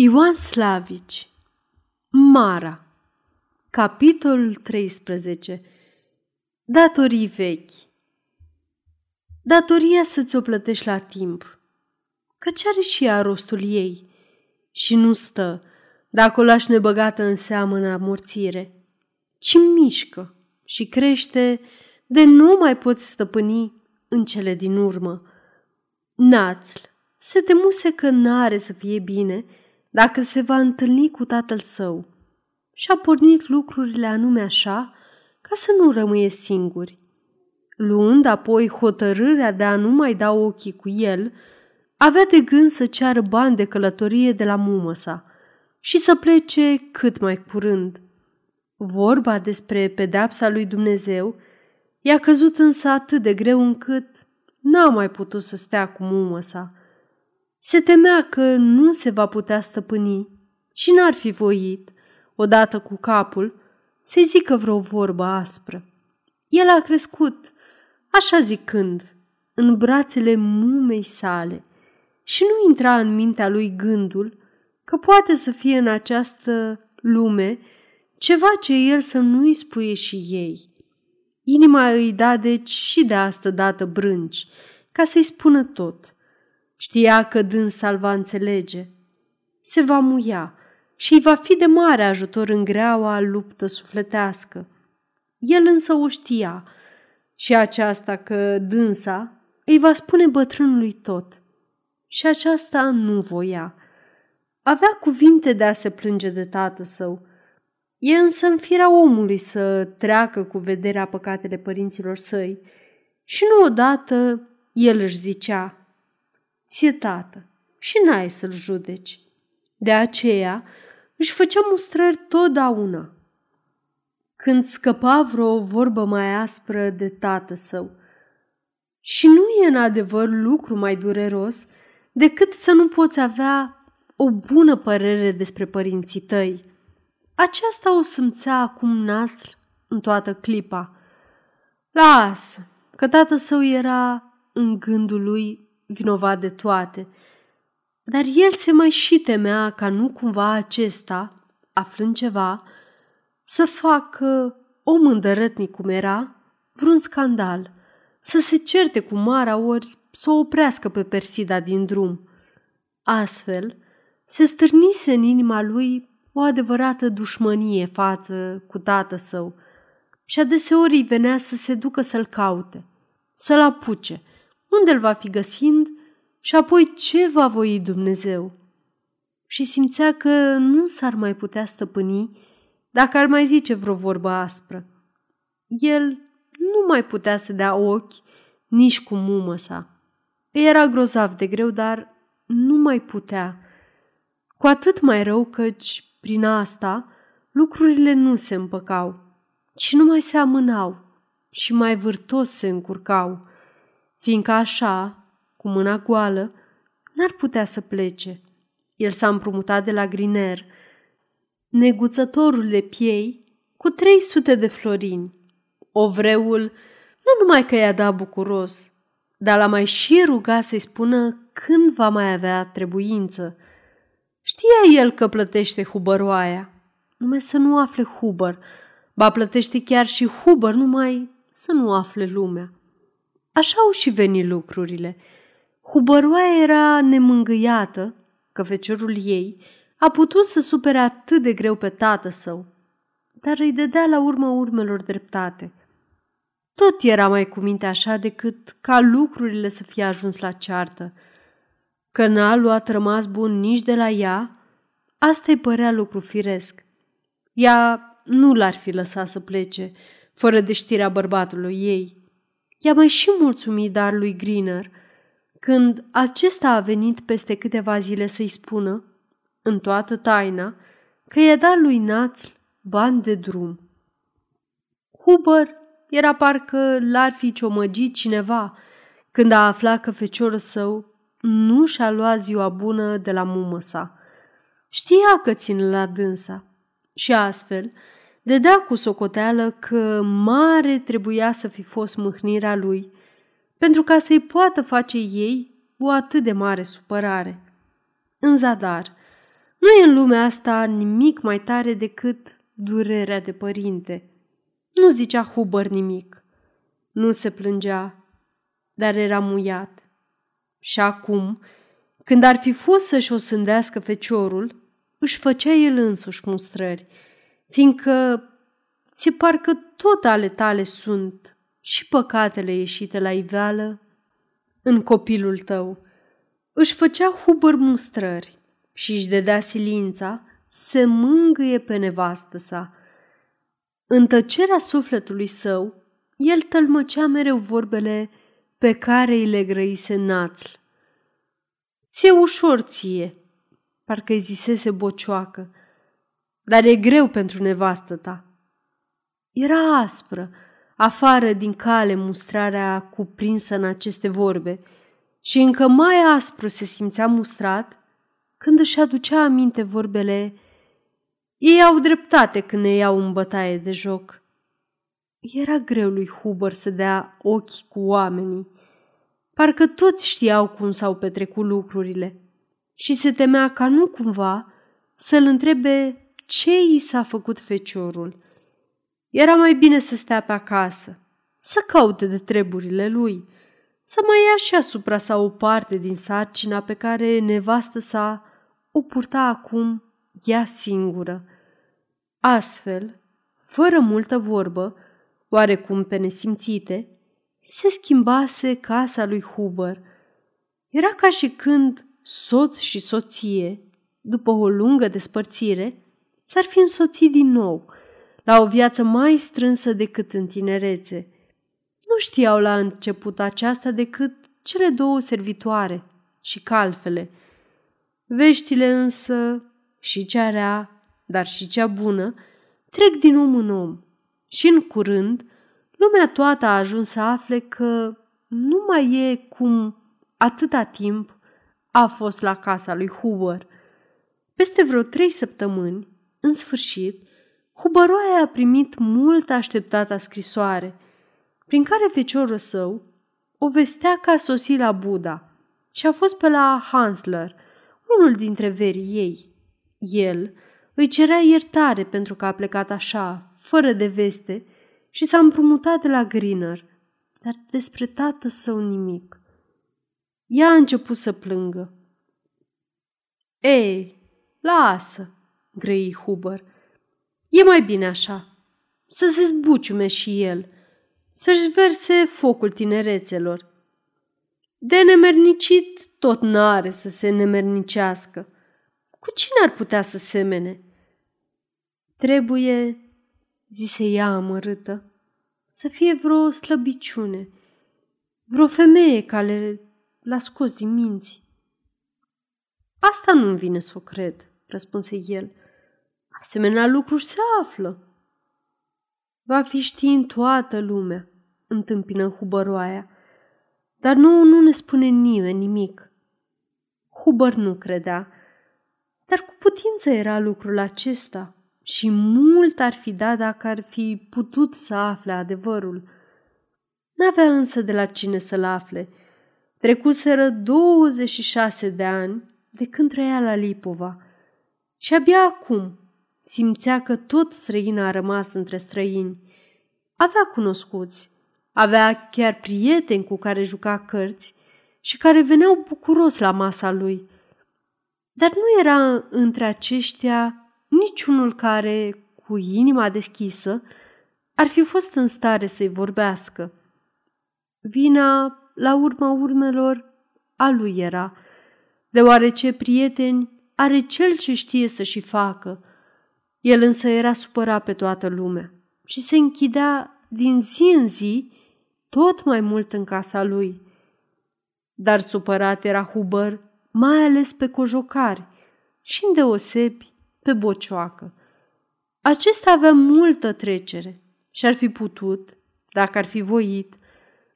Ioan Slavici Mara Capitolul 13 Datorii vechi Datoria să ți-o plătești la timp, căci are și ea rostul ei și nu stă dacă o lași nebăgată în seamă în amorțire, ci mișcă și crește de nu mai poți stăpâni în cele din urmă. Națl se temuse că n-are să fie bine – dacă se va întâlni cu tatăl său. Și a pornit lucrurile anume așa, ca să nu rămâie singuri. Luând apoi hotărârea de a nu mai da ochii cu el, avea de gând să ceară bani de călătorie de la mumă sa și să plece cât mai curând. Vorba despre pedepsa lui Dumnezeu i-a căzut însă atât de greu încât n-a mai putut să stea cu mumă sa – se temea că nu se va putea stăpâni și n-ar fi voit, odată cu capul, să-i zică vreo vorbă aspră. El a crescut, așa zicând, în brațele mumei sale și nu intra în mintea lui gândul că poate să fie în această lume ceva ce el să nu-i spuie și ei. Inima îi da deci și de asta dată brânci, ca să-i spună tot – Știa că dânsa va înțelege. Se va muia și îi va fi de mare ajutor în greaua luptă sufletească. El însă o știa și aceasta că dânsa îi va spune bătrânului tot. Și aceasta nu voia. Avea cuvinte de a se plânge de tată său. E însă în firea omului să treacă cu vederea păcatele părinților săi și nu odată el își zicea – ție tată și n-ai să-l judeci. De aceea își făcea mustrări totdeauna. Când scăpa vreo vorbă mai aspră de tată său. Și nu e în adevăr lucru mai dureros decât să nu poți avea o bună părere despre părinții tăi. Aceasta o simțea acum națl în toată clipa. Lasă, că tată său era în gândul lui vinovat de toate. Dar el se mai și temea ca nu cumva acesta, aflând ceva, să facă, om îndărătnic cum era, vreun scandal, să se certe cu Mara ori să o oprească pe Persida din drum. Astfel, se stârnise în inima lui o adevărată dușmănie față cu tată său și adeseori îi venea să se ducă să-l caute, să-l apuce – unde îl va fi găsind și apoi ce va voi Dumnezeu. Și simțea că nu s-ar mai putea stăpâni dacă ar mai zice vreo vorbă aspră. El nu mai putea să dea ochi nici cu mumă sa. Era grozav de greu, dar nu mai putea. Cu atât mai rău căci, prin asta, lucrurile nu se împăcau, ci nu mai se amânau și mai vârtos se încurcau fiindcă așa, cu mâna goală, n-ar putea să plece. El s-a împrumutat de la Griner, neguțătorul de piei, cu 300 de florini. Ovreul nu numai că i-a dat bucuros, dar l-a mai și rugat să-i spună când va mai avea trebuință. Știa el că plătește hubăroaia, numai să nu afle Huber, ba plătește chiar și Huber numai să nu afle lumea. Așa au și venit lucrurile. Hubăroaia era nemângâiată că feciorul ei a putut să supere atât de greu pe tată său, dar îi dădea la urma urmelor dreptate. Tot era mai cu minte așa decât ca lucrurile să fie ajuns la ceartă. Că n-a luat rămas bun nici de la ea, asta îi părea lucru firesc. Ea nu l-ar fi lăsat să plece, fără de știrea bărbatului ei. I-a mai și mulțumit dar lui Greener când acesta a venit peste câteva zile să-i spună, în toată taina, că i-a dat lui Națl bani de drum. Huber era parcă l-ar fi ciomăgit cineva când a aflat că feciorul său nu și-a luat ziua bună de la mumă sa. Știa că țin la dânsa și astfel Dădea cu socoteală că mare trebuia să fi fost mâhnirea lui, pentru ca să-i poată face ei o atât de mare supărare. În zadar, Nu e în lumea asta nimic mai tare decât durerea de părinte. Nu zicea Huber nimic. Nu se plângea, dar era muiat. Și acum, când ar fi fost să-și osândească feciorul, își făcea el însuși mustrări, fiindcă ți parcă tot ale tale sunt și păcatele ieșite la iveală în copilul tău. Își făcea Huber mustrări și își dădea silința să mângâie pe nevastă sa. În tăcerea sufletului său, el tălmăcea mereu vorbele pe care îi le grăise națl. Ție ușor ție, parcă îi zisese bocioacă, dar e greu pentru nevastă ta. Era aspră, afară din cale mustrarea cuprinsă în aceste vorbe și încă mai aspru se simțea mustrat când își aducea aminte vorbele Ei au dreptate când ne iau în bătaie de joc. Era greu lui Huber să dea ochi cu oamenii. Parcă toți știau cum s-au petrecut lucrurile și se temea ca nu cumva să-l întrebe ce i s-a făcut feciorul. Era mai bine să stea pe acasă, să caute de treburile lui, să mai ia și asupra sa o parte din sarcina pe care nevastă sa o purta acum ea singură. Astfel, fără multă vorbă, oarecum pe nesimțite, se schimbase casa lui Huber. Era ca și când soț și soție, după o lungă despărțire, s-ar fi însoțit din nou, la o viață mai strânsă decât în tinerețe. Nu știau la început aceasta decât cele două servitoare și calfele. Veștile însă, și cea rea, dar și cea bună, trec din om în om și în curând lumea toată a ajuns să afle că nu mai e cum atâta timp a fost la casa lui Huber. Peste vreo trei săptămâni, în sfârșit, Hubăroaia a primit mult așteptata scrisoare, prin care feciorul său o vestea că a sosit la Buda și a fost pe la Hansler, unul dintre verii ei. El îi cerea iertare pentru că a plecat așa, fără de veste, și s-a împrumutat de la Greener, dar despre tată său nimic. Ea a început să plângă. Ei, lasă, grăi Huber. E mai bine așa. Să se zbuciume și el, să-și verse focul tinerețelor. De nemernicit tot n-are să se nemernicească. Cu cine ar putea să semene? Trebuie, zise ea amărâtă, să fie vreo slăbiciune, vreo femeie care l-a scos din minți. Asta nu-mi vine să o cred, răspunse el. Asemenea lucruri se află. Va fi știind toată lumea, întâmpină hubăroaia, dar nu, nu ne spune nimeni nimic. Huber nu credea, dar cu putință era lucrul acesta și mult ar fi dat dacă ar fi putut să afle adevărul. N-avea însă de la cine să-l afle. Trecuseră 26 de ani de când trăia la Lipova și abia acum simțea că tot străina a rămas între străini. Avea cunoscuți, avea chiar prieteni cu care juca cărți și care veneau bucuros la masa lui. Dar nu era între aceștia niciunul care, cu inima deschisă, ar fi fost în stare să-i vorbească. Vina, la urma urmelor, a lui era, deoarece prieteni are cel ce știe să și facă. El însă era supărat pe toată lumea și se închidea din zi în zi tot mai mult în casa lui. Dar supărat era Huber, mai ales pe cojocari și îndeosebi pe bocioacă. Acesta avea multă trecere și ar fi putut, dacă ar fi voit,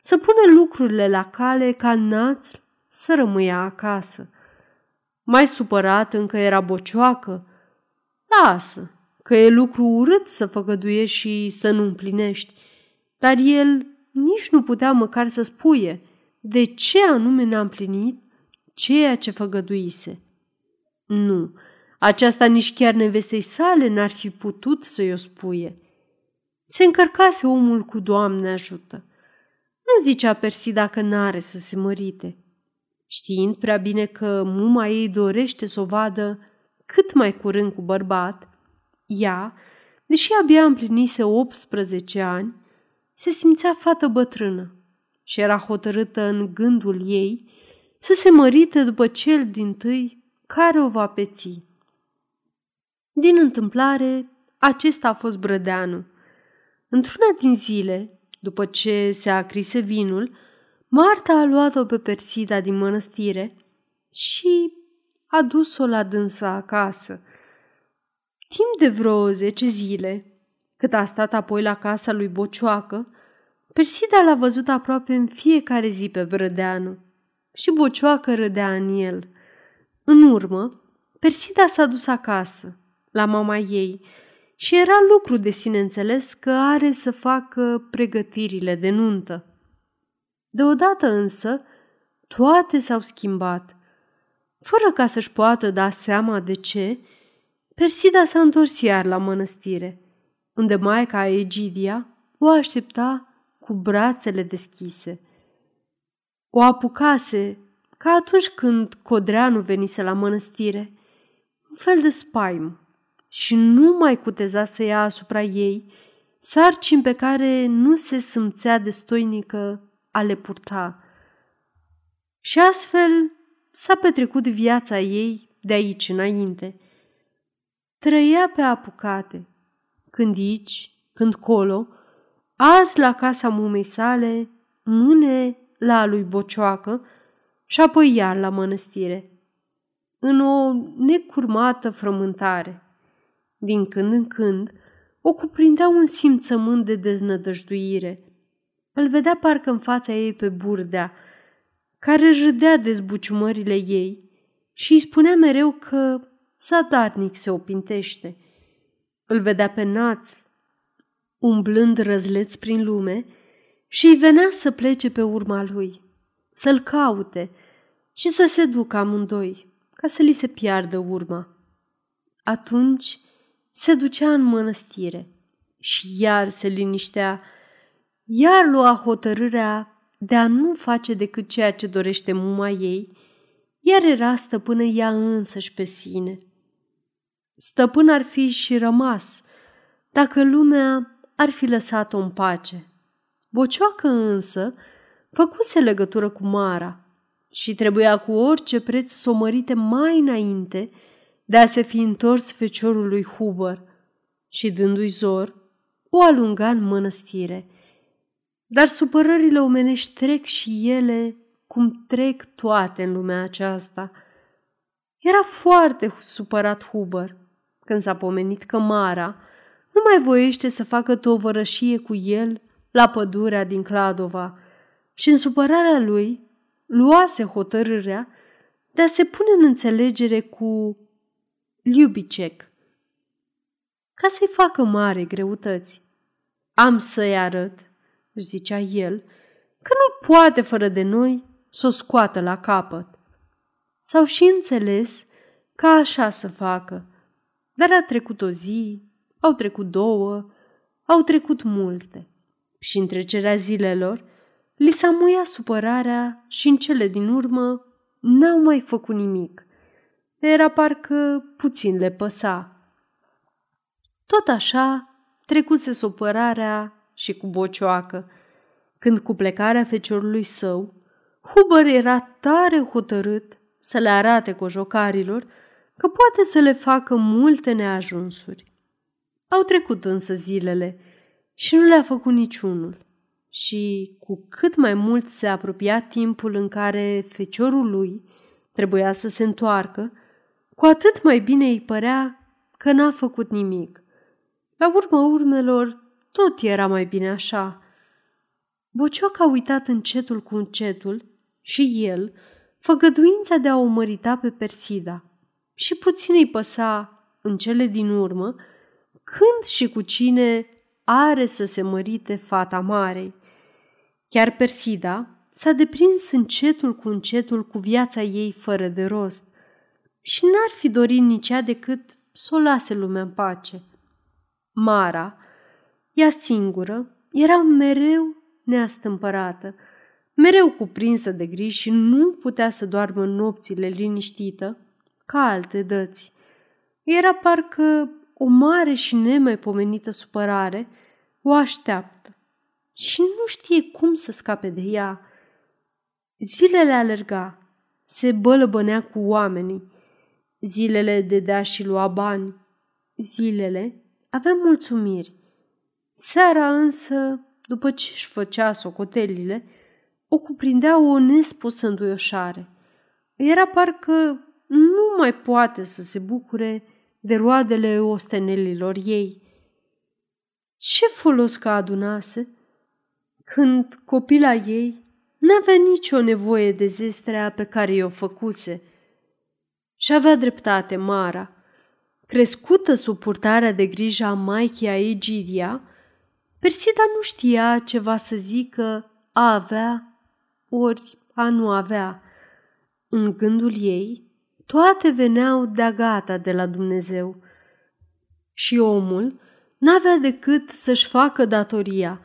să pună lucrurile la cale ca naț să rămâia acasă. Mai supărat încă era bocioacă. Lasă, că e lucru urât să făgăduiești și să nu împlinești, dar el nici nu putea măcar să spuie de ce anume n-a împlinit ceea ce făgăduise. Nu, Aceasta nici chiar nevestei sale n-ar fi putut să-i o spuie. Se încărcase omul cu Doamne ajută. Nu zicea Persida că n-are să se mărite. Știind prea bine că muma ei dorește să o vadă cât mai curând cu bărbat, ea, deși abia împlinise 18 ani, se simțea fată bătrână și era hotărâtă în gândul ei să se mărite după cel din tâi care o va peți. Din întâmplare, acesta a fost Brădeanu. Într-una din zile, după ce se acrise vinul, Marta a luat-o pe Persida din mănăstire și a dus-o la dânsa acasă. Timp de vreo zece zile, cât a stat apoi la casa lui Bocioacă, Persida l-a văzut aproape în fiecare zi pe Brădeanu și Bocioacă râdea în el. În urmă, Persida s-a dus acasă, la mama ei, și era lucru de sine înțeles că are să facă pregătirile de nuntă. Deodată însă, toate s-au schimbat. Fără ca să-și poată da seama de ce, Persida s-a întors iar la mănăstire, unde maica Egidia o aștepta cu brațele deschise. O apucase ca atunci când Codreanu venise la mănăstire, un fel de spaimă și nu mai cuteza să ia asupra ei sarcini pe care nu se simțea destoinică a le purta. Și astfel s-a petrecut viața ei de aici înainte. Trăia pe apucate, când aici, când colo, azi la casa mumei sale, mâne la lui Bocioacă și apoi iar la mănăstire, în o necurmată frământare. Din când în când, o cuprindea un simțământ de deznădăjduire. Îl vedea parcă în fața ei pe burdea, care râdea de zbuciumările ei și îi spunea mereu că zadarnic se opintește. Îl vedea pe naț, umblând răzleț prin lume și îi venea să plece pe urma lui, să-l caute și să se ducă amândoi, ca să li se piardă urma. Atunci se ducea în mănăstire și iar se liniștea, iar lua hotărârea de a nu face decât ceea ce dorește muma ei, iar era stăpână ea însăși pe sine. Stăpân ar fi și rămas, dacă lumea ar fi lăsat-o în pace. Bocioacă însă făcuse legătură cu Mara și trebuia cu orice preț să o mărite mai înainte de a se fi întors feciorul lui Huber și, dându-i zor, o alunga în mănăstire. Dar supărările omenești trec și ele cum trec toate în lumea aceasta. Era foarte supărat Huber când s-a pomenit că Mara nu mai voiește să facă tovărășie cu el la pădurea din Cladova și în supărarea lui luase hotărârea de a se pune în înțelegere cu Liubicek, ca să-i facă mare greutăți. Am să-i arăt, își zicea el, că nu poate fără de noi să o scoată la capăt. S-au și înțeles ca așa să facă, dar a trecut o zi, au trecut două, au trecut multe. Și în trecerea zilelor, li s-a muiat supărarea și în cele din urmă n-au mai făcut nimic – era parcă puțin le păsa. Tot așa trecuse supărarea și cu bocioacă, când cu plecarea feciorului său, Huber era tare hotărât să le arate cojocarilor că poate să le facă multe neajunsuri. Au trecut însă zilele și nu le-a făcut niciunul. Și cu cât mai mult se apropia timpul în care feciorul lui trebuia să se întoarcă, cu atât mai bine îi părea că n-a făcut nimic. La urma urmelor, tot era mai bine așa. Bocioc a uitat încetul cu încetul și el, făgăduința de a o mărita pe Persida. Și puțin îi păsa, în cele din urmă, când și cu cine are să se mărite fata marei. Chiar Persida s-a deprins încetul cu încetul cu viața ei fără de rost. și n-ar fi dorit nici ea decât să o lase lumea în pace. Mara, ea singură, era mereu neastâmpărată, mereu cuprinsă de griji și nu putea să doarmă nopțile liniștită ca alte dăți. Era parcă o mare și nemaipomenită supărare o așteaptă și nu știe cum să scape de ea. Zilele alerga, se bălăbănea cu oamenii, zilele dea și lua bani, zilele avea mulțumiri. Seara însă, după ce își făcea socotelile, o cuprindea o nespusă înduioșare. Era parcă nu mai poate să se bucure de roadele ostenelilor ei. Ce folos că adunase când copila ei n-avea nicio nevoie de zestrea pe care i-o făcuse. Și avea dreptate Mara. Crescută sub purtarea de grijă a maicii a Egidia, Persida nu știa ceva să zică a avea ori a nu avea. În gândul ei, toate veneau de-a gata de la Dumnezeu. Și omul n-avea decât să-și facă datoria,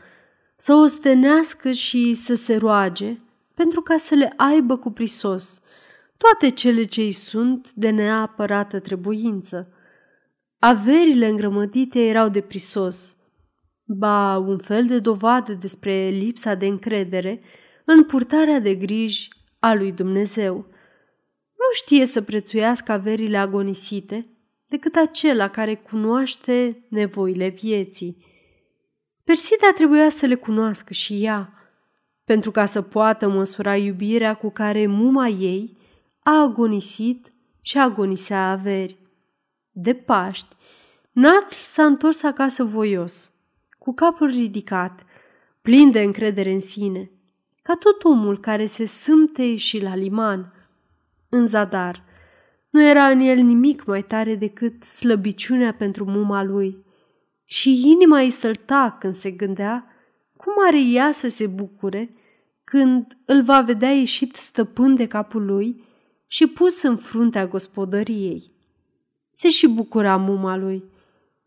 să o stenească și să se roage, pentru ca să le aibă cu prisos toate cele ce îi sunt de neapărată trebuință. Averile îngrămădite erau de prisos, ba un fel de dovadă despre lipsa de încredere în purtarea de griji a lui Dumnezeu. Nu știe să prețuiască averile agonisite decât acela care cunoaște nevoile vieții. Persida trebuia să le cunoască și ea, pentru ca să poată măsura iubirea cu care muma ei a agonisit și agonisea averi. De Paști, Nat s-a întors acasă voios, cu capul ridicat, plin de încredere în sine, ca tot omul care se sâmte și la liman. În zadar, nu era în el nimic mai tare decât slăbiciunea pentru muma lui. Și inima îi sălta când se gândea cum are ea să se bucure când îl va vedea ieșit stăpân de capul lui și pus în fruntea gospodăriei. Se și bucura muma lui,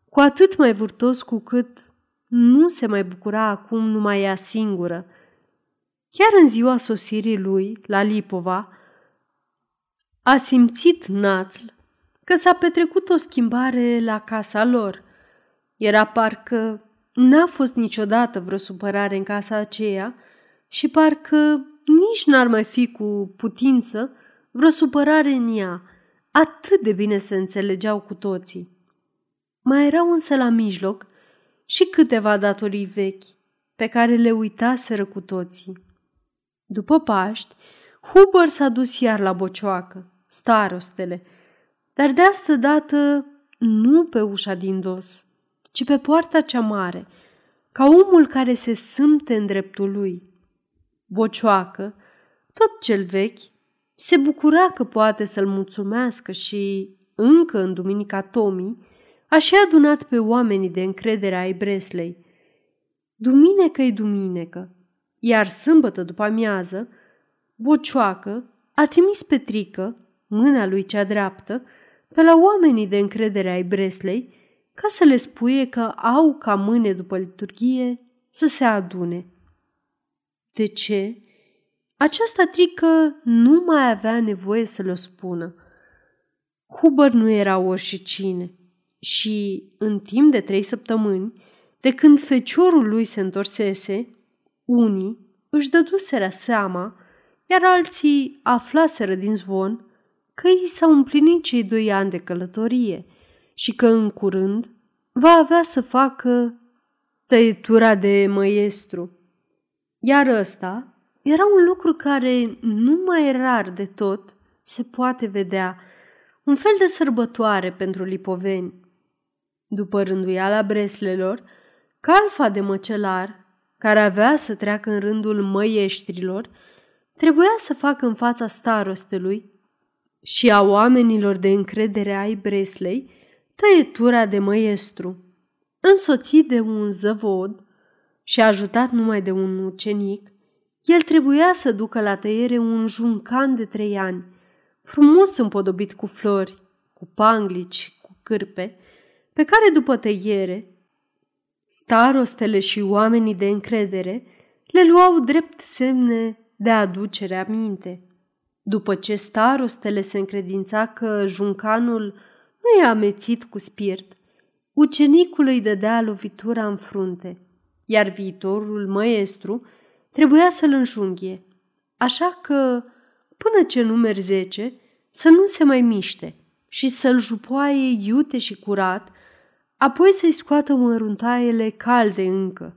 cu atât mai vârtos cu cât nu se mai bucura acum numai ea singură. Chiar în ziua sosirii lui la Lipova, a simțit Națl că s-a petrecut o schimbare la casa lor. Era parcă n-a fost niciodată vreo supărare în casa aceea și parcă nici n-ar mai fi cu putință vreo supărare în ea. Atât de bine se înțelegeau cu toții. Mai erau însă la mijloc și câteva datorii vechi pe care le uitaseră cu toții. După Paști, Huber s-a dus iar la bocioacă, starostele, dar de asta dată nu pe ușa din dos, ci pe poarta cea mare, ca omul care se sâmte în dreptul lui. Bocioacă, tot cel vechi, se bucura că poate să-l mulțumească și, încă în duminica Tomii, a și adunat pe oamenii de încredere ai Breslei. duminică e duminică, iar sâmbătă după amiază, Bocioacă a trimis Petrică, mâna lui cea dreaptă, pe la oamenii de încredere ai Breslei, ca să le spuie că au ca mâine după liturghie să se adune. De ce? Această trică nu mai avea nevoie să le spună. Huber nu era oricine și, în timp de trei săptămâni, de când feciorul lui se întorsese, unii își dăduseră seama, iar alții aflaseră din zvon că i s-au împlinit cei doi ani de călătorie și că în curând va avea să facă tăietura de măiestru. Iar ăsta era un lucru care numai rar de tot se poate vedea, un fel de sărbătoare pentru lipoveni. După rânduiala breslelor, calfa de măcelar, care avea să treacă în rândul măieștrilor, trebuia să facă în fața starostelui și a oamenilor de încredere ai Breslei tăietura de măiestru, însoțit de un zăvod și ajutat numai de un ucenic, el trebuia să ducă la tăiere un juncan de trei ani, frumos împodobit cu flori, cu panglici, cu cârpe, pe care după tăiere, starostele și oamenii de încredere le luau drept semne de aducere aminte. După ce starostele se încredința că juncanul nu e amețit cu spirit, ucenicul îi dădea lovitura în frunte, iar viitorul maestru trebuia să-l înjunghie, așa că, până ce numeri zece, să nu se mai miște și să-l jupoaie iute și curat, apoi să-i scoată măruntaiele calde încă.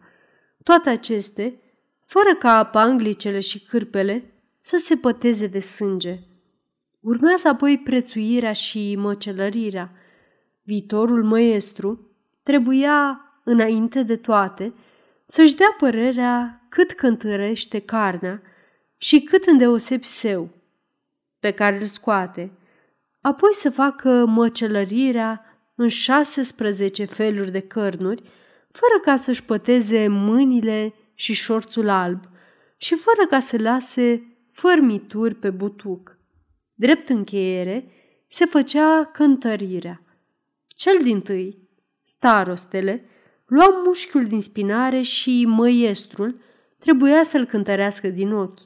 Toate aceste, fără ca panglicele și cârpele să se păteze de sânge. Urmează apoi prețuirea și măcelărirea. Viitorul măestru trebuia, înainte de toate, să-și dea părerea cât cântărește carnea și cât îndeosebi seu, pe care îl scoate, apoi să facă măcelărirea în 16 feluri de cărnuri, fără ca să-și păteze mâinile și șorțul alb și fără ca să lase fărmituri pe butuc. Drept încheiere se făcea cântărirea. Cel din tâi, starostele, lua mușchiul din spinare și măiestrul trebuia să-l cântărească din ochi.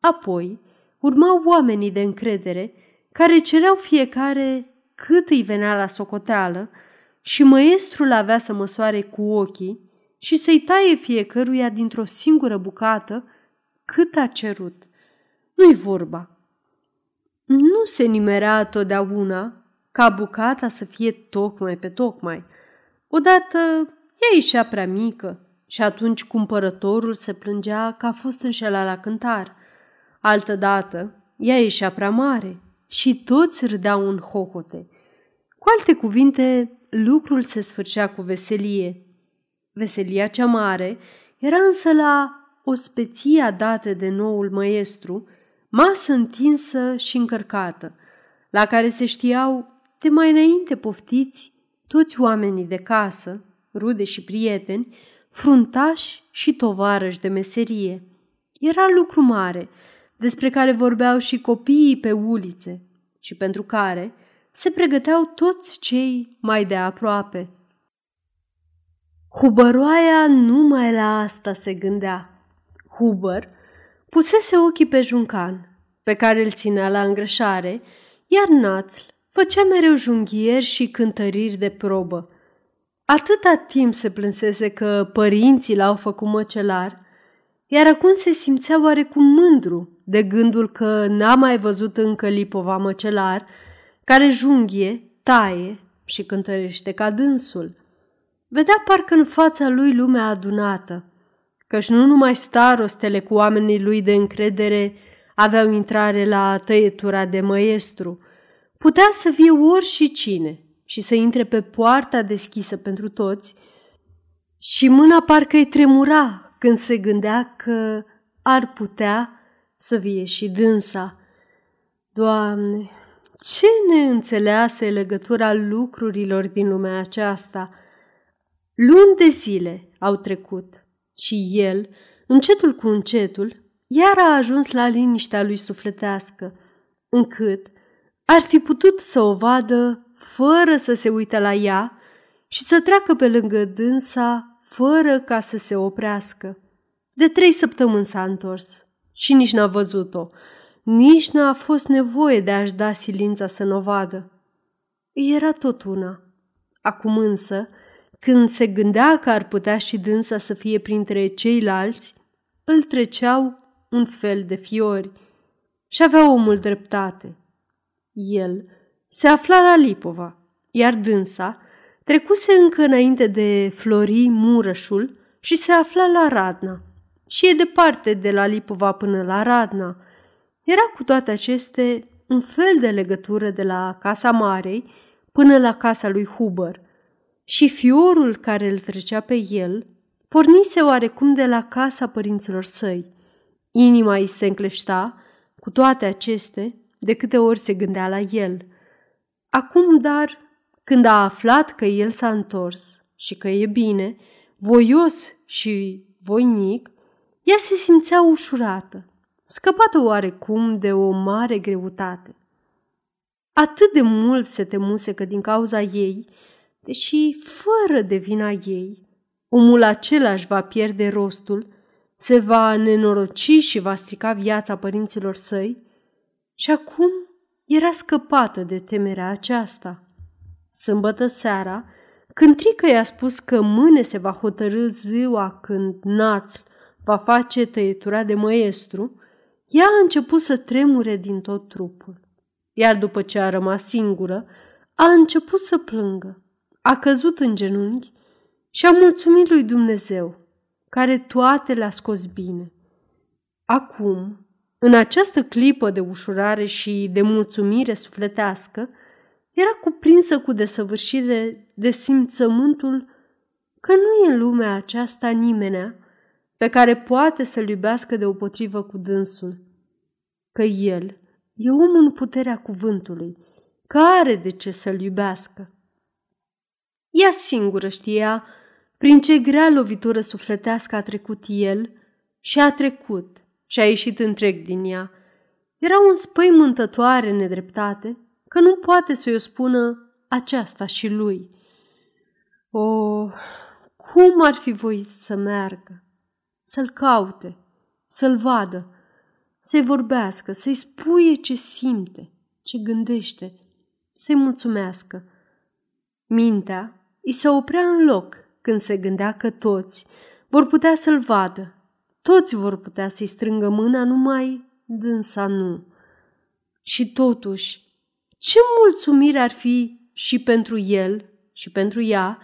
Apoi urmau oamenii de încredere care cereau fiecare cât îi venea la socoteală și măiestrul avea să măsoare cu ochii și să-i taie fiecăruia dintr-o singură bucată cât a cerut. Nu-i vorba. Nu se nimerea totdeauna ca bucata să fie tocmai pe tocmai. Odată ea ieșea prea mică și atunci cumpărătorul se plângea că a fost înșelat la cântar. Altădată ea ieșea prea mare și toți râdeau în hohote. Cu alte cuvinte, lucrul se sfârșea cu veselie. Veselia cea mare era însă la ospeția dată de noul maestru, masă întinsă și încărcată, la care se știau de mai înainte poftiți toți oamenii de casă, rude și prieteni, fruntași și tovarăși de meserie. Era lucru mare, despre care vorbeau și copiii pe ulițe și pentru care se pregăteau toți cei mai de aproape. Hubăroaia numai la asta se gândea. Huber pusese ochii pe Juncan, pe care îl ținea la îngrășare, iar Națl făcea mereu junghieri și cântăriri de probă. Atâta timp se plânsese că părinții l-au făcut măcelar, iar acum se simțea oarecum mândru de gândul că n-a mai văzut încă Lipova măcelar, care junghie, taie și cântărește ca dânsul. Vedea parcă în fața lui lumea adunată, căci nu numai starostele cu oamenii lui de încredere aveau intrare la tăietura de măiestru, putea să fie ori și cine și să intre pe poarta deschisă pentru toți și mâna parcă îi tremura când se gândea că ar putea să vie și dânsa. Doamne, ce ne înțelease legătura lucrurilor din lumea aceasta? Luni de zile au trecut și el, încetul cu încetul, iar a ajuns la liniștea lui sufletească, încât ar fi putut să o vadă fără să se uite la ea și să treacă pe lângă dânsa fără ca să se oprească. De trei săptămâni s-a întors și nici n-a văzut-o, nici n-a fost nevoie de a-și da silința să nu o vadă. Era tot una. Acum însă, când se gândea că ar putea și dânsa să fie printre ceilalți, îl treceau un fel de fiori și avea omul dreptate. El se afla la Lipova, iar dânsa trecuse încă înainte de Flori Murășul și se afla la Radna. Și e departe de la Lipova până la Radna. Era cu toate aceste un fel de legătură de la Casa Marei până la casa lui Huber – și fiorul care îl trecea pe el pornise oarecum de la casa părinților săi. Inima îi se încleșta cu toate aceste de câte ori se gândea la el. Acum, dar, când a aflat că el s-a întors și că e bine, voios și voinic, ea se simțea ușurată, scăpată oarecum de o mare greutate. Atât de mult se temuse că din cauza ei, deși fără de vina ei, omul acela își va pierde rostul, se va nenoroci și va strica viața părinților săi, și acum era scăpată de temerea aceasta. Sâmbătă seara, când Trică i-a spus că mâine se va hotărâ ziua când Naț va face tăietura de măestru, ea a început să tremure din tot trupul. Iar după ce a rămas singură, a început să plângă. A căzut în genunchi și a mulțumit lui Dumnezeu, care toate le-a scos bine. Acum, în această clipă de ușurare și de mulțumire sufletească, era cuprinsă cu desăvârșire de simțământul că nu e în lumea aceasta nimenea pe care poate să-l iubească deopotrivă cu dânsul, că el e om în puterea cuvântului, că are de ce să-l iubească. Ea singură știa prin ce grea lovitură sufletească a trecut el și a trecut și a ieșit întreg din ea. Era un spăimântătoare nedreptate că nu poate să-i o spună aceasta și lui. O, cum ar fi voit să meargă, să-l caute, să-l vadă, să-i vorbească, să-i spuie ce simte, ce gândește, să-i mulțumească. Mintea îi se oprea în loc când se gândea că toți vor putea să-l vadă, toți vor putea să-i strângă mâna, numai dânsa nu. Și totuși, ce mulțumire ar fi și pentru el și pentru ea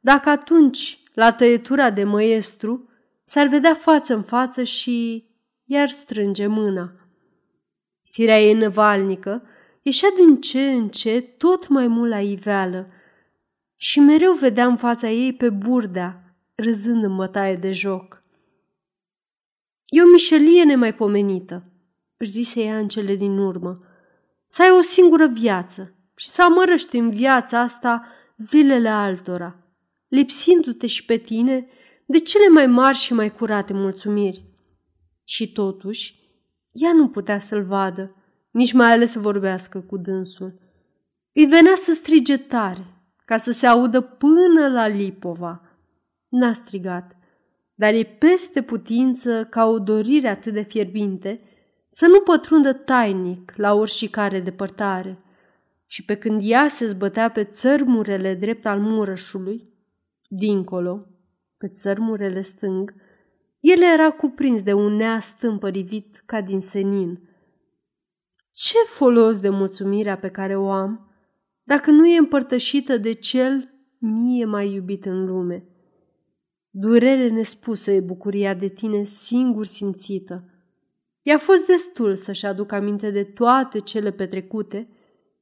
dacă atunci, la tăietura de măiestru, s-ar vedea față în față și iar strânge mâna. Firea ei năvalnică ieșea din ce în ce tot mai mult la iveală și mereu vedea în fața ei pe burdea, râzând în bătaie de joc. E o mișelie nemaipomenită, își zise ea în cele din urmă, să ai o singură viață și să amărăști în viața asta zilele altora, lipsindu-te și pe tine de cele mai mari și mai curate mulțumiri. Și totuși, ea nu putea să-l vadă, nici mai ales să vorbească cu dânsul. Îi venea să strige tare, ca să se audă până la Lipova. N-a strigat, dar e peste putință ca o dorire atât de fierbinte să nu pătrundă tainic la oricare depărtare. Și pe când ea se zbătea pe țărmurele drept al murășului, dincolo, pe țărmurele stâng, el era cuprins de un neast împărivit ca din senin. Ce folos de mulțumirea pe care o am, dacă nu e împărtășită de cel mie mai iubit în lume? Durere nespusă e bucuria de tine singur simțită. I-a fost destul să-și aducă aminte de toate cele petrecute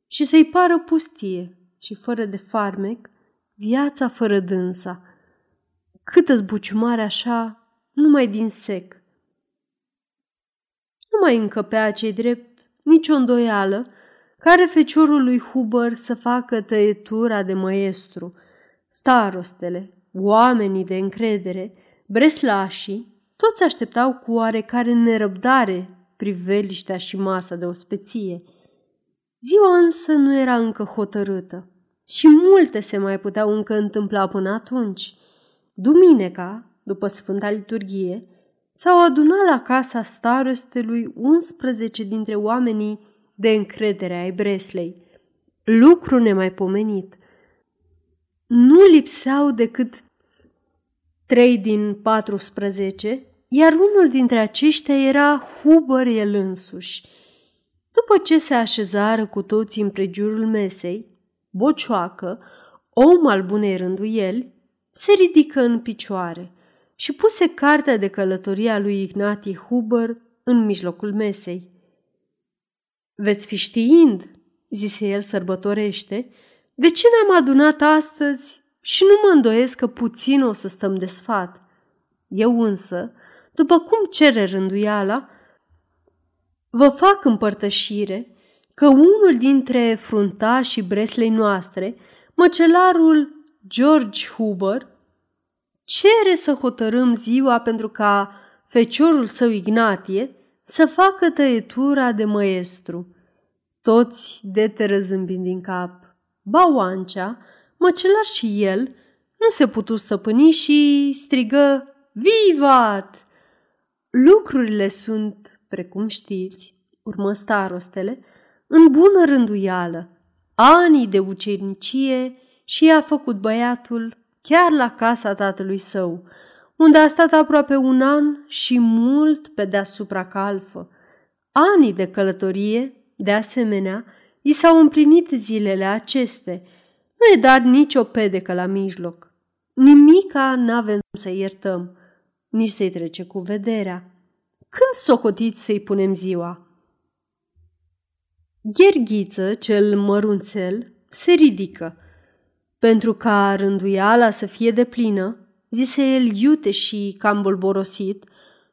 și să-i pară pustie și fără de farmec viața fără dânsa. Câtă zbuciumare așa numai din sec. Nu mai încăpea cei drept nicio îndoială care feciorul lui Huber să facă tăietura de măestru. Starostele, oamenii de încredere, breslașii, toți așteptau cu oarecare nerăbdare priveliștea și masa de ospeție. Ziua însă nu era încă hotărâtă și multe se mai puteau încă întâmpla până atunci. Duminica, după Sfânta Liturghie, s-au adunat la casa starostelui 11 dintre oamenii de încredere ai Breslei. Lucru nemaipomenit. Nu lipseau decât trei din 14, iar unul dintre aceștia era Huber el însuși. După ce se așezară cu toții în prejurul mesei, Bocioacă, om al bunei rânduieli, se ridică în picioare – și puse cartea de călătorie a lui Ignati Huber în mijlocul mesei. Veți fi știind, zise el sărbătorește, de ce ne-am adunat astăzi și nu mă îndoiesc că puțin o să stăm de sfat. Eu însă, după cum cere rânduiala, vă fac împărtășire că unul dintre fruntașii breslei noastre, măcelarul George Huber, cere să hotărâm ziua pentru ca feciorul său Ignatie să facă tăietura de măestru. Toți deteră zâmbind din cap. Bauancea, măcelar și el, nu se putu stăpâni și strigă Vivat! Lucrurile sunt, precum știți, urmă starostele, în bună rânduială. Anii de ucenicie și a făcut băiatul chiar la casa tatălui său, unde a stat aproape un an și mult pe deasupra calfă. Anii de călătorie, de asemenea, i s-au împlinit zilele aceste. Nu e dar nicio pedecă la mijloc. Nimica n-avem să iertăm, nici să-i trece cu vederea. Când socotiți să-i punem ziua? Gherghiță, cel mărunțel, se ridică. Pentru ca rânduiala să fie de plină, zise el iute și cam bolborosit,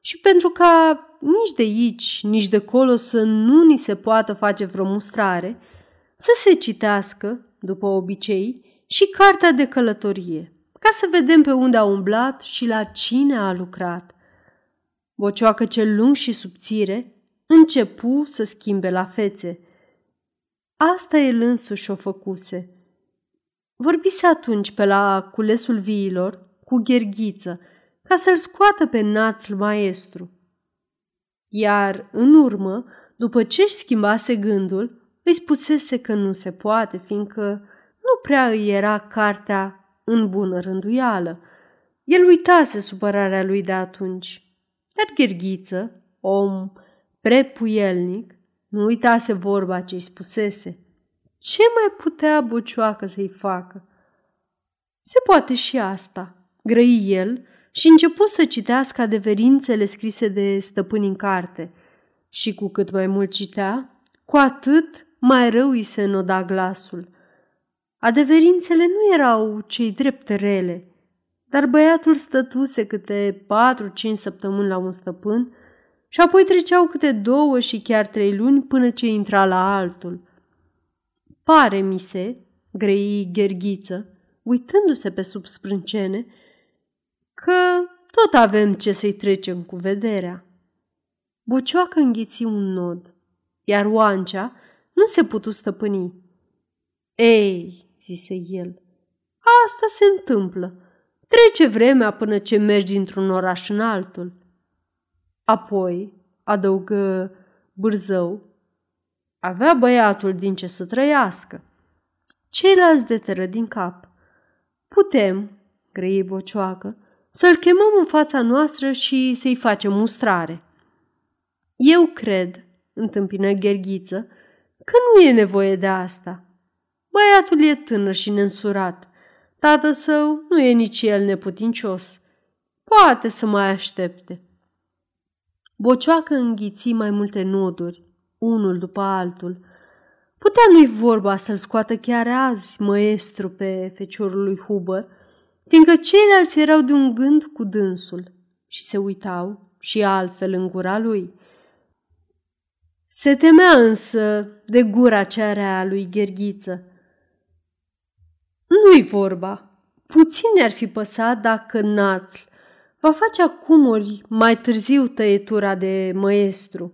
și pentru ca nici de aici, nici de colo să nu ni se poată face vreo mustrare, să se citească, după obicei, și cartea de călătorie, ca să vedem pe unde a umblat și la cine a lucrat. Bocioacă cel lung și subțire începu să schimbe la fețe. Asta el însuși o făcuse. Vorbise atunci pe la culesul viilor cu gherghiță, ca să-l scoată pe națul maestru. Iar, în urmă, după ce își schimbase gândul, îi spusese că nu se poate, fiindcă nu prea îi era cartea în bună rânduială. El uitase supărarea lui de atunci. Dar Gherghiță, om prepuielnic, nu uitase vorba ce îi spusese. Ce mai putea Bucioacă să-i facă? Se poate și asta, grăi el și început să citească adeverințele scrise de stăpâni în carte. Și cu cât mai mult citea, cu atât mai rău îi se noda glasul. Adeverințele nu erau cei drept rele, dar băiatul stătuse câte patru-cinci săptămâni la un stăpân și apoi treceau câte două și chiar trei luni până ce intra la altul. Pare mi se, grei gherghiță, uitându-se pe sub sprâncene, că tot avem ce să-i trecem cu vederea. Bocioacă înghiți un nod, iar oancea nu se putu stăpâni. Ei, zise el, asta se întâmplă. Trece vremea până ce mergi într-un oraș în altul. Apoi, adăugă Bârzău, avea băiatul din ce să trăiască. Ceilalți deteră din cap. Putem, grăi bocioacă, să-l chemăm în fața noastră și să-i facem mustrare. Eu cred, întâmpină Gherghiță, că nu e nevoie de asta. Băiatul e tânăr și nensurat. Tată său nu e nici el neputincios. Poate să mai aștepte. Bocioacă înghiți mai multe noduri, unul după altul. Putea nu-i vorba să-l scoată chiar azi, măestru, pe feciorul lui Huber, fiindcă ceilalți erau de un gând cu dânsul și se uitau și altfel în gura lui. Se temea însă de gura cea rea a lui Gherghiță. Nu-i vorba. Puțin ne-ar fi păsat dacă Națl va face acum ori mai târziu tăietura de măestru.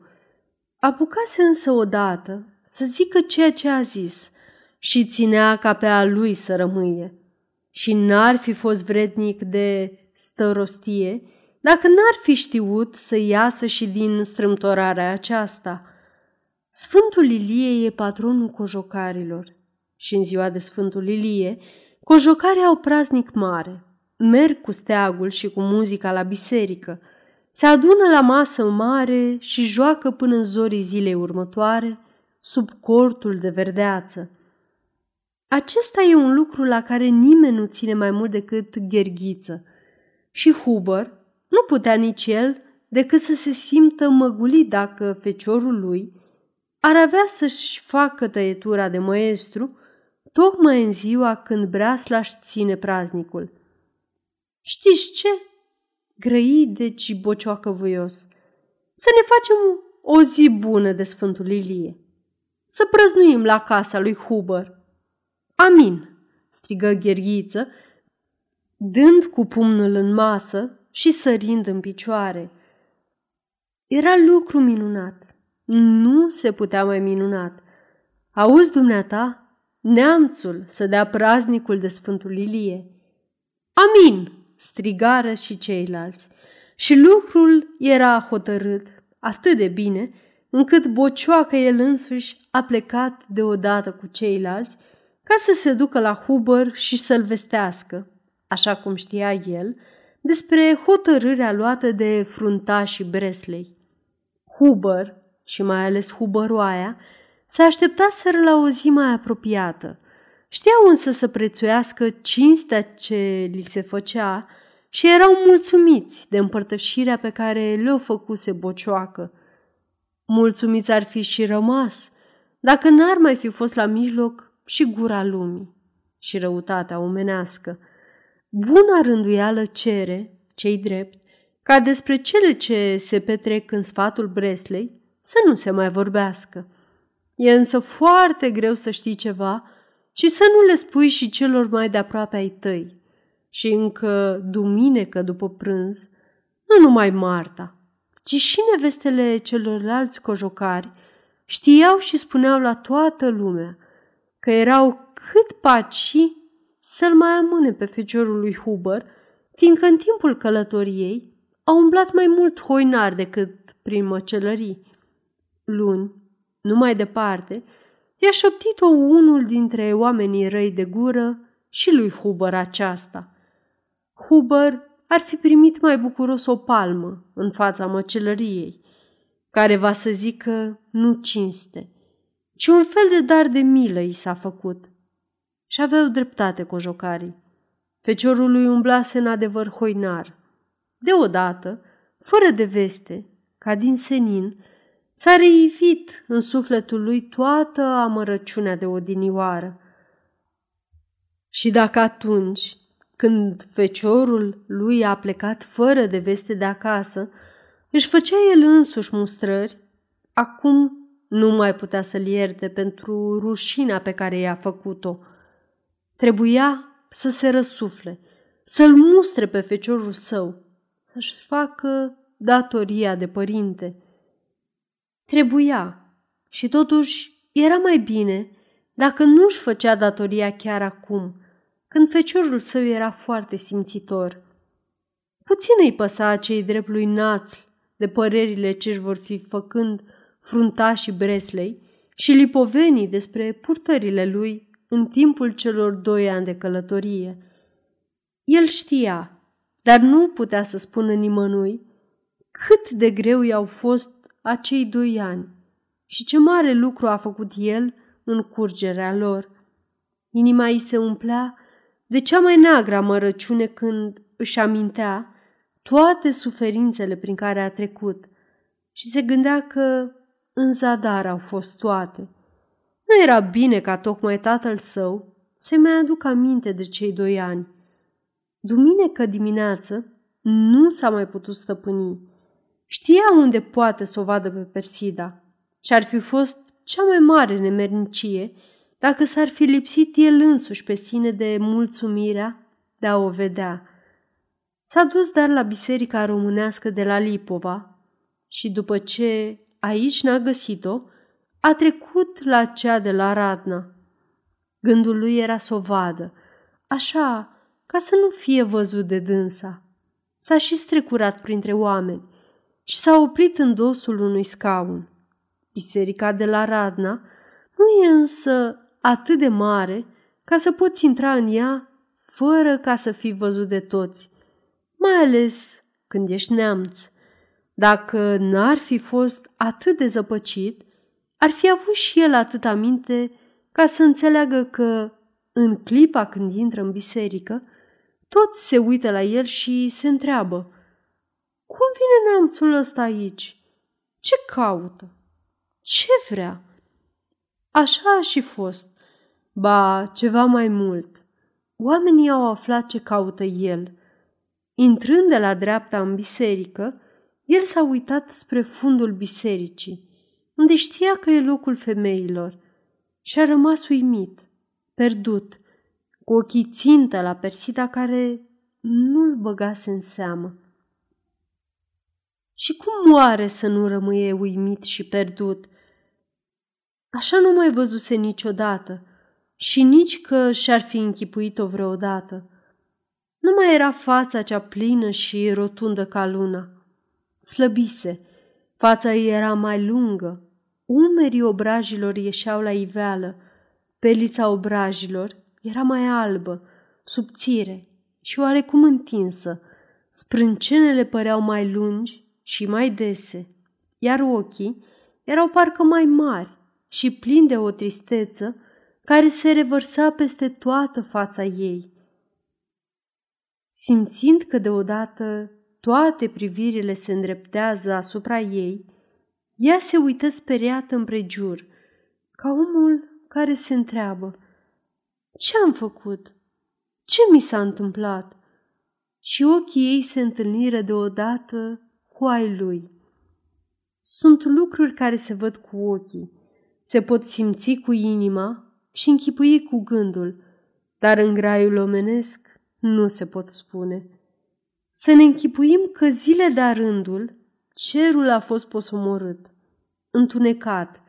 Apucase însă odată să zică ceea ce a zis și ținea ca pe a lui să rămâie și n-ar fi fost vrednic de stărostie dacă n-ar fi știut să iasă și din strâmtorarea aceasta. Sfântul Ilie e patronul cojocarilor și în ziua de Sfântul Ilie, cojocarii au praznic mare, merg cu steagul și cu muzica la biserică, se adună la masă mare și joacă până în zorii zilei următoare, sub cortul de verdeață. Acesta e un lucru la care nimeni nu ține mai mult decât gherghiță. Și Huber nu putea nici el decât să se simtă măgulit dacă feciorul lui ar avea să-și facă tăietura de maestru tocmai în ziua când breasla își ține praznicul. Știți ce? Grăi deci bocioacă voios. Să ne facem o zi bună de Sfântul Ilie. Să prăznuim la casa lui Huber Amin, strigă gherghiță, dând cu pumnul în masă și sărind în picioare. Era lucru minunat. Nu se putea mai minunat. Auzi dumneata? Neamțul să dea praznicul de Sfântul Ilie. Amin! strigară și ceilalți. Și lucrul era hotărât atât de bine, încât bocioacă el însuși a plecat deodată cu ceilalți ca să se ducă la Huber și să-l vestească, așa cum știa el, despre hotărârea luată de fruntașii Bresley. Huber, și mai ales Huberoaia, se așteptaseră la o zi mai apropiată. Știau însă să prețuiască cinstea ce li se făcea și erau mulțumiți de împărtășirea pe care le-o făcuse bocioacă. Mulțumiți ar fi și rămas, dacă n-ar mai fi fost la mijloc și gura lumii și răutatea omenească. Buna rânduială cere, cei drept, ca despre cele ce se petrec în sfatul Breslei să nu se mai vorbească. E însă foarte greu să știi ceva și să nu le spui și celor mai de aproape ai tăi. Și încă duminică după prânz, nu numai Marta, ci și nevestele celorlalți cojocari știau și spuneau la toată lumea că erau cât paci să-l mai amâne pe feciorul lui Huber, fiindcă în timpul călătoriei au umblat mai mult hoinar decât prin măcelării. Luni, nu mai departe, i-a șoptit-o unul dintre oamenii răi de gură și lui Huber aceasta. Huber ar fi primit mai bucuros o palmă în fața măcelăriei, care va să zică nu cinste, ci un fel de dar de milă i s-a făcut. Și aveau dreptate cojocarii. Feciorul lui umblase în adevăr hoinar. Deodată, fără de veste, ca din senin, s-a reivit în sufletul lui toată amărăciunea de odinioară. Și dacă atunci când feciorul lui a plecat fără de veste de acasă, își făcea el însuși mustrări, acum nu mai putea să-l ierte pentru rușina pe care i-a făcut-o. Trebuia să se răsufle, să-l mustre pe feciorul său, să-și facă datoria de părinte. Trebuia și totuși era mai bine dacă nu-și făcea datoria chiar acum – când feciorul său era foarte simțitor. Puțin îi păsa acei drept lui naț de părerile ce își vor fi făcând fruntașii Breslei și lipovenii despre purtările lui în timpul celor doi ani de călătorie. El știa, dar nu putea să spună nimănui cât de greu i-au fost acei doi ani și ce mare lucru a făcut el în curgerea lor. Inima îi se umplea de cea mai neagră amărăciune când își amintea toate suferințele prin care a trecut și se gândea că în zadar au fost toate. Nu era bine ca tocmai tatăl său să mai aduc aminte de cei doi ani. Duminică dimineață nu s-a mai putut stăpâni. Știa unde poate să o vadă pe Persida și ar fi fost cea mai mare nemernicie dacă s-ar fi lipsit el însuși pe sine de mulțumirea de a o vedea. S-a dus dar la biserica românească de la Lipova și după ce aici n-a găsit-o, a trecut la cea de la Radna. Gândul lui era să o vadă, așa ca să nu fie văzut de dânsa. S-a și strecurat printre oameni și s-a oprit în dosul unui scaun. Biserica de la Radna nu e însă atât de mare ca să poți intra în ea fără ca să fii văzut de toți, mai ales când ești neamț. Dacă n-ar fi fost atât de zăpăcit, ar fi avut și el atât aminte ca să înțeleagă că, în clipa când intră în biserică, toți se uită la el și se întreabă Cum vine neamțul ăsta aici? Ce caută? Ce vrea? Așa a și fost. Ba, ceva mai mult. Oamenii au aflat ce caută el. Intrând de la dreapta în biserică, el s-a uitat spre fundul bisericii, unde știa că e locul femeilor, și a rămas uimit, pierdut, cu ochii țintă la Persida care nu-l băgase în seamă. Și cum moare să nu rămâie uimit și pierdut – Așa nu mai văzuse niciodată și nici că și-ar fi închipuit-o vreodată. Nu mai era fața cea plină și rotundă ca luna. Slăbise, fața ei era mai lungă, umerii obrajilor ieșeau la iveală, pelița obrajilor era mai albă, subțire și oarecum întinsă, sprâncenele păreau mai lungi și mai dese, iar ochii erau parcă mai mari și plini de o tristeță care se revărsa peste toată fața ei. Simțind că deodată toate privirile se îndreptează asupra ei, ea se uită speriată împrejur, ca omul care se întreabă Ce am făcut? Ce mi s-a întâmplat? Și ochii ei se întâlniră deodată cu ai lui. Sunt lucruri care se văd cu ochii, se pot simți cu inima și închipui cu gândul, dar în graiul omenesc nu se pot spune. Să ne închipuim că zile de rândul cerul a fost posomorât, întunecat,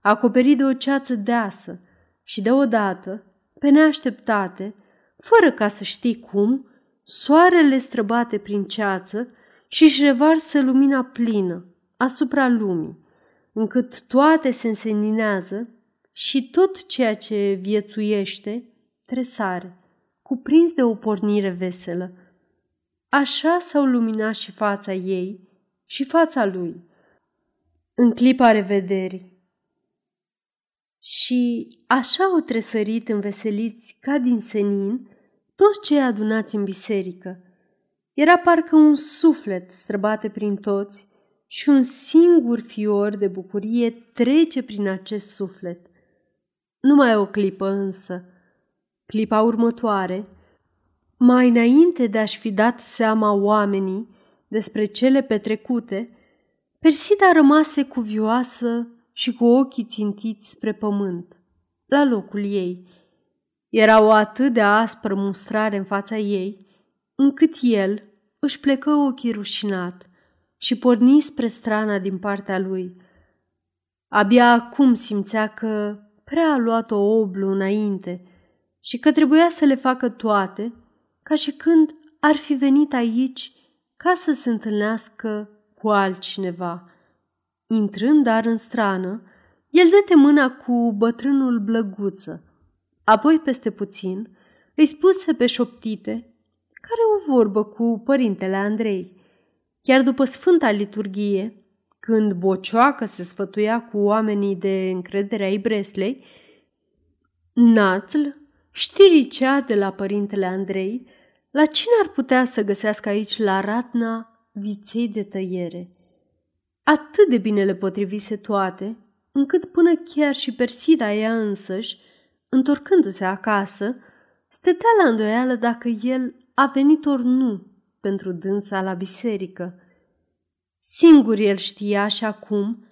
acoperit de o ceață deasă și deodată, pe neașteptate, fără ca să știi cum, soarele străbate prin ceață și își revarsă lumina plină asupra lumii, încât toate se înseninează și tot ceea ce viețuiește tresare, cuprins de o pornire veselă. Așa s-au luminat și fața ei și fața lui, în clipa revederii. Și așa au tresărit înveseliți ca din senin toți cei adunați în biserică. Era parcă un suflet străbate prin toți și un singur fior de bucurie trece prin acest suflet. Numai o clipă însă, clipa următoare, mai înainte de a-și fi dat seama oamenii despre cele petrecute, Persida rămase cuvioasă și cu ochii țintiți spre pământ, la locul ei. Era o atât de aspră mustrare în fața ei, încât el își plecă ochii rușinat și porni spre strana din partea lui. Abia acum simțea că prea a luat o oblu înainte și că trebuia să le facă toate, ca și când ar fi venit aici ca să se întâlnească cu altcineva. Intrând dar în strană, el dete mâna cu bătrânul blăguță. Apoi, peste puțin, îi spuse pe șoptite care o vorbă cu părintele Andrei. Chiar după sfânta liturghie, când Bocioacă se sfătuia cu oamenii de încredere ai Breslei, Națl știricea de la părintele Andrei la cine ar putea să găsească aici la ratna viței de tăiere. Atât de bine le potrivise toate, încât până chiar și Persida ea însăși, întorcându-se acasă, stătea la îndoială dacă el a venit ori nu pentru dânsa la biserică. Singur el știa și acum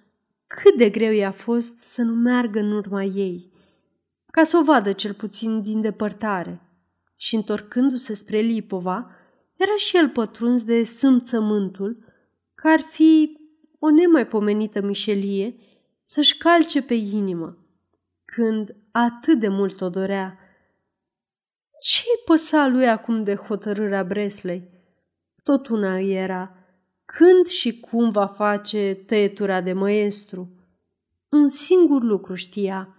cât de greu i-a fost să nu meargă în urma ei, ca să o vadă cel puțin din depărtare. Și întorcându-se spre Lipova, era și el pătruns de sâmțământul, că ar fi o nemaipomenită mișelie să-și calce pe inimă, când atât de mult o dorea. Ce-i păsa lui acum de hotărârea Breslei? Tot una era, când și cum va face tăietura de măestru. Un singur lucru știa,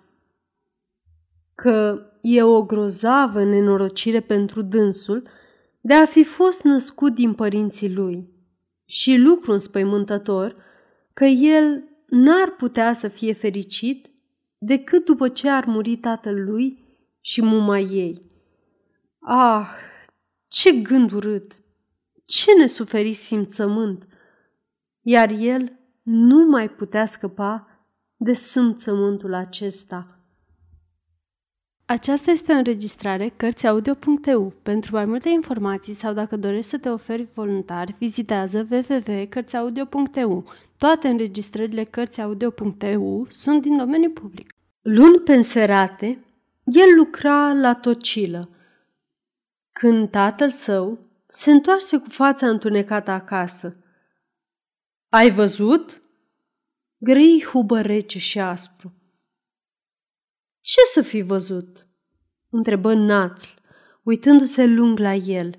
că e o grozavă nenorocire pentru dânsul de a fi fost născut din părinții lui și lucru înspăimântător că el n-ar putea să fie fericit decât după ce ar muri tatăl lui și muma ei. Ah, ce gând urât! Ce nesuferi simțământ! Iar el nu mai putea scăpa de simțământul acesta. Aceasta este o înregistrare Cărțiaudio.eu. Pentru mai multe informații sau dacă dorești să te oferi voluntar, vizitează www.cărțiaudio.eu. Toate înregistrările Cărțiaudio.eu sunt din domeniu public. Luni penserate, el lucra la tocilă. Când tatăl său se întoarse cu fața întunecată acasă. Ai văzut?" Grei hubă rece și aspru. Ce să fi văzut? întrebă Națl, uitându-se lung la el.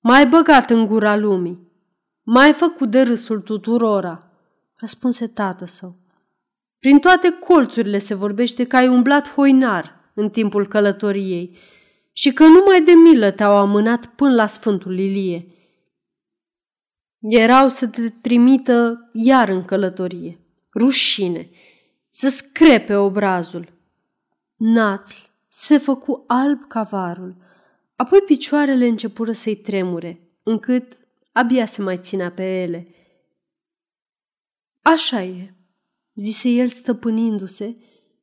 Mai băgat în gura lumii. Mai făcut de râsul tuturora, răspunse tată său. Prin toate colțurile se vorbește că ai umblat hoinar în timpul călătoriei și că numai de milă te-au amânat până la Sfântul Ilie. Erau să te trimită iar în călătorie. Rușine! Să screpe obrazul. Națl se făcu alb ca varul. Apoi picioarele începură să-i tremure, încât abia se mai ținea pe ele. Așa e, zise el stăpânindu-se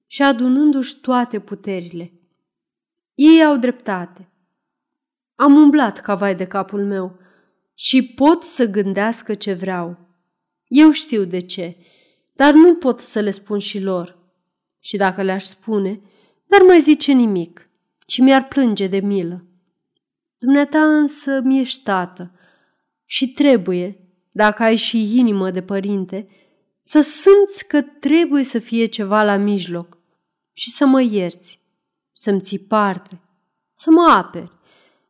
și adunându-și toate puterile. Ei au dreptate. Am umblat ca vai de capul meu și pot să gândească ce vreau. Eu știu de ce, dar nu pot să le spun și lor. Și dacă le-aș spune, n-ar mai zice nimic, ci mi-ar plânge de milă. Dumneata însă mi-ești ștată și trebuie, dacă ai și inimă de părinte, să simți că trebuie să fie ceva la mijloc și să mă ierți, să-mi ții parte, să mă aperi,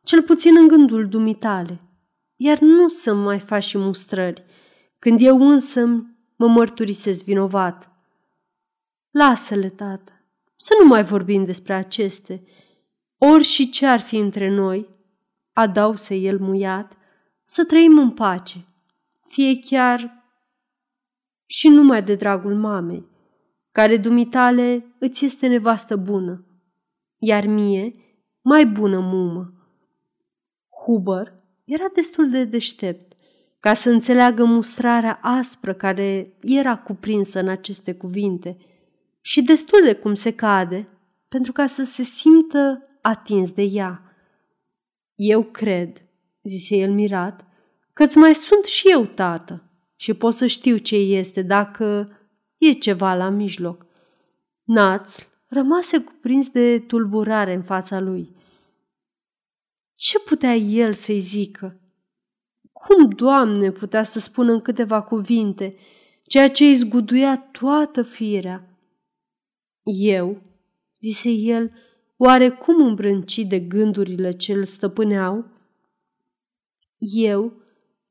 cel puțin în gândul dumitale, iar nu să mai faci și mustrări, când eu însă mă mărturisesc vinovat. Lasă-le, tată, să nu mai vorbim despre aceste, ori și ce ar fi între noi, adause el muiat, să trăim în pace, fie chiar și numai de dragul mamei, care dumitale îți este nevastă bună, iar mie mai bună mumă. Huber era destul de deștept ca să înțeleagă mustrarea aspră care era cuprinsă în aceste cuvinte și destul de cum se cade pentru ca să se simtă atins de ea. Eu cred, zise el mirat, că-ți mai sunt și eu tată și pot să știu ce este dacă e ceva la mijloc. Naț rămase cuprins de tulburare în fața lui. Ce putea el să-i zică? Cum, Doamne, putea să spună în câteva cuvinte ceea ce îi zguduia toată firea? Eu, zise el, oarecum îmbrâncit de gândurile ce îl stăpâneau, eu,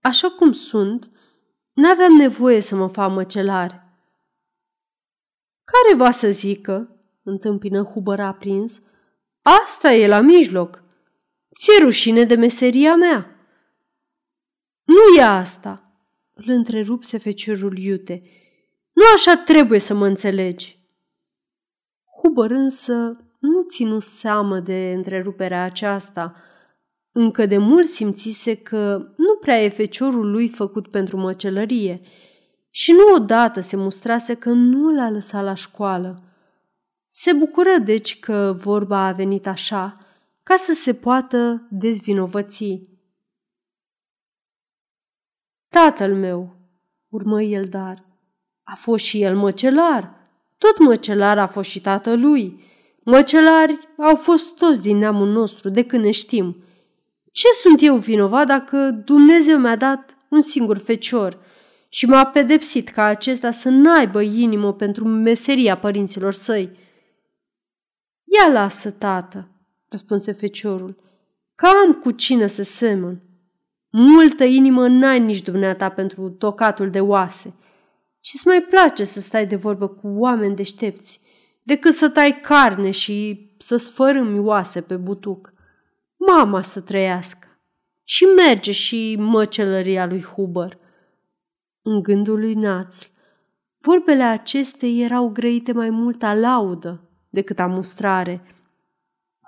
așa cum sunt, n-aveam nevoie să mă fac măcelare. Care va să zică, întâmpină Huber aprins, asta e la mijloc. Ți-e rușine de meseria mea. Nu e asta, îl întrerupse feciorul iute. Nu așa trebuie să mă înțelegi. Huber însă nu ținu seamă de întreruperea aceasta. Încă de mult simțise că nu prea e feciorul lui făcut pentru măcelărie și nu odată se mustrase că nu l-a lăsat la școală. Se bucură deci că vorba a venit așa, ca să se poată dezvinovăți. Tatăl meu, urmă el dar, a fost și el măcelar. Tot măcelar a fost și tatălui. Măcelari au fost toți din neamul nostru de când ne știm. Ce sunt eu vinovat dacă Dumnezeu mi-a dat un singur fecior și m-a pedepsit ca acesta să n-aibă inimă pentru meseria părinților săi? Ia lasă, tată, răspunse feciorul, că am cu cine să semăn. Multă inimă n-ai nici dumneata pentru tocatul de oase și îți mai place să stai de vorbă cu oameni deștepți decât să tai carne și să sfărâmi oase pe butuc. Mama să trăiască. Și merge și măcelăria lui Huber. În gândul lui Națl, vorbele acestea erau grăite mai mult a laudă decât a mustrare.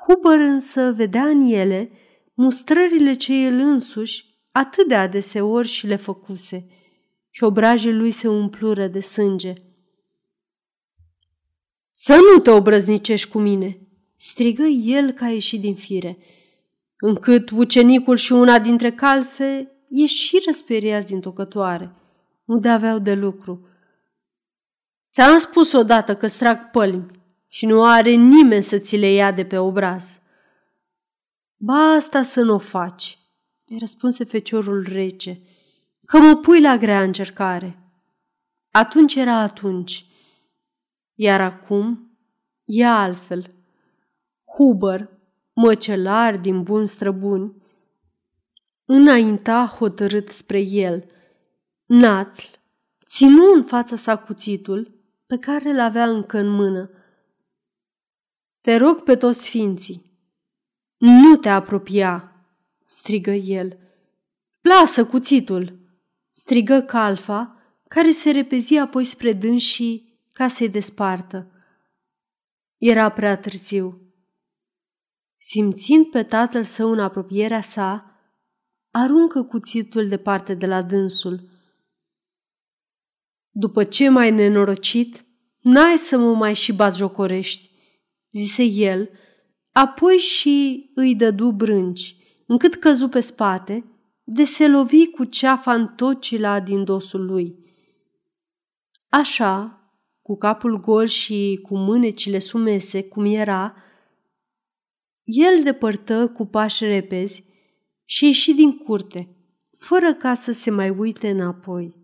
Huber însă vedea în ele mustrările ce el însuși atât de adeseori și le făcuse și obrajii lui se umplură de sânge. Să nu te obrăznicești cu mine!" strigă el ca ieșit din fire, încât ucenicul și una dintre calfe ieșiră speriați din tocătoare. Nu de aveau de lucru. Ți-am spus odată că strag pălmi și nu are nimeni să ți le ia de pe obraz. Ba asta să nu o faci, îi răspunse feciorul rece, că mă pui la grea încercare. Atunci era atunci, iar acum e altfel. Huber, măcelar din bun străbuni, înainta hotărât spre el. Națl ținu în fața sa cuțitul pe care îl avea încă în mână. Te rog pe toți sfinții, nu te apropia, strigă el. Lasă cuțitul, strigă calfa, care se repezi apoi spre dânsii ca să-i despartă. Era prea târziu. Simțind pe tatăl său în apropierea sa, aruncă cuțitul departe de la dânsul. După ce mai nenorocit, n-ai să mă mai și jocorești, zise el, apoi și îi dădu brânci, încât căzu pe spate, de se lovi cu ceafa în tocila din dosul lui. Așa, cu capul gol și cu mânecile sumese, cum era, el depărtă cu pași repezi și ieși din curte, fără ca să se mai uite înapoi.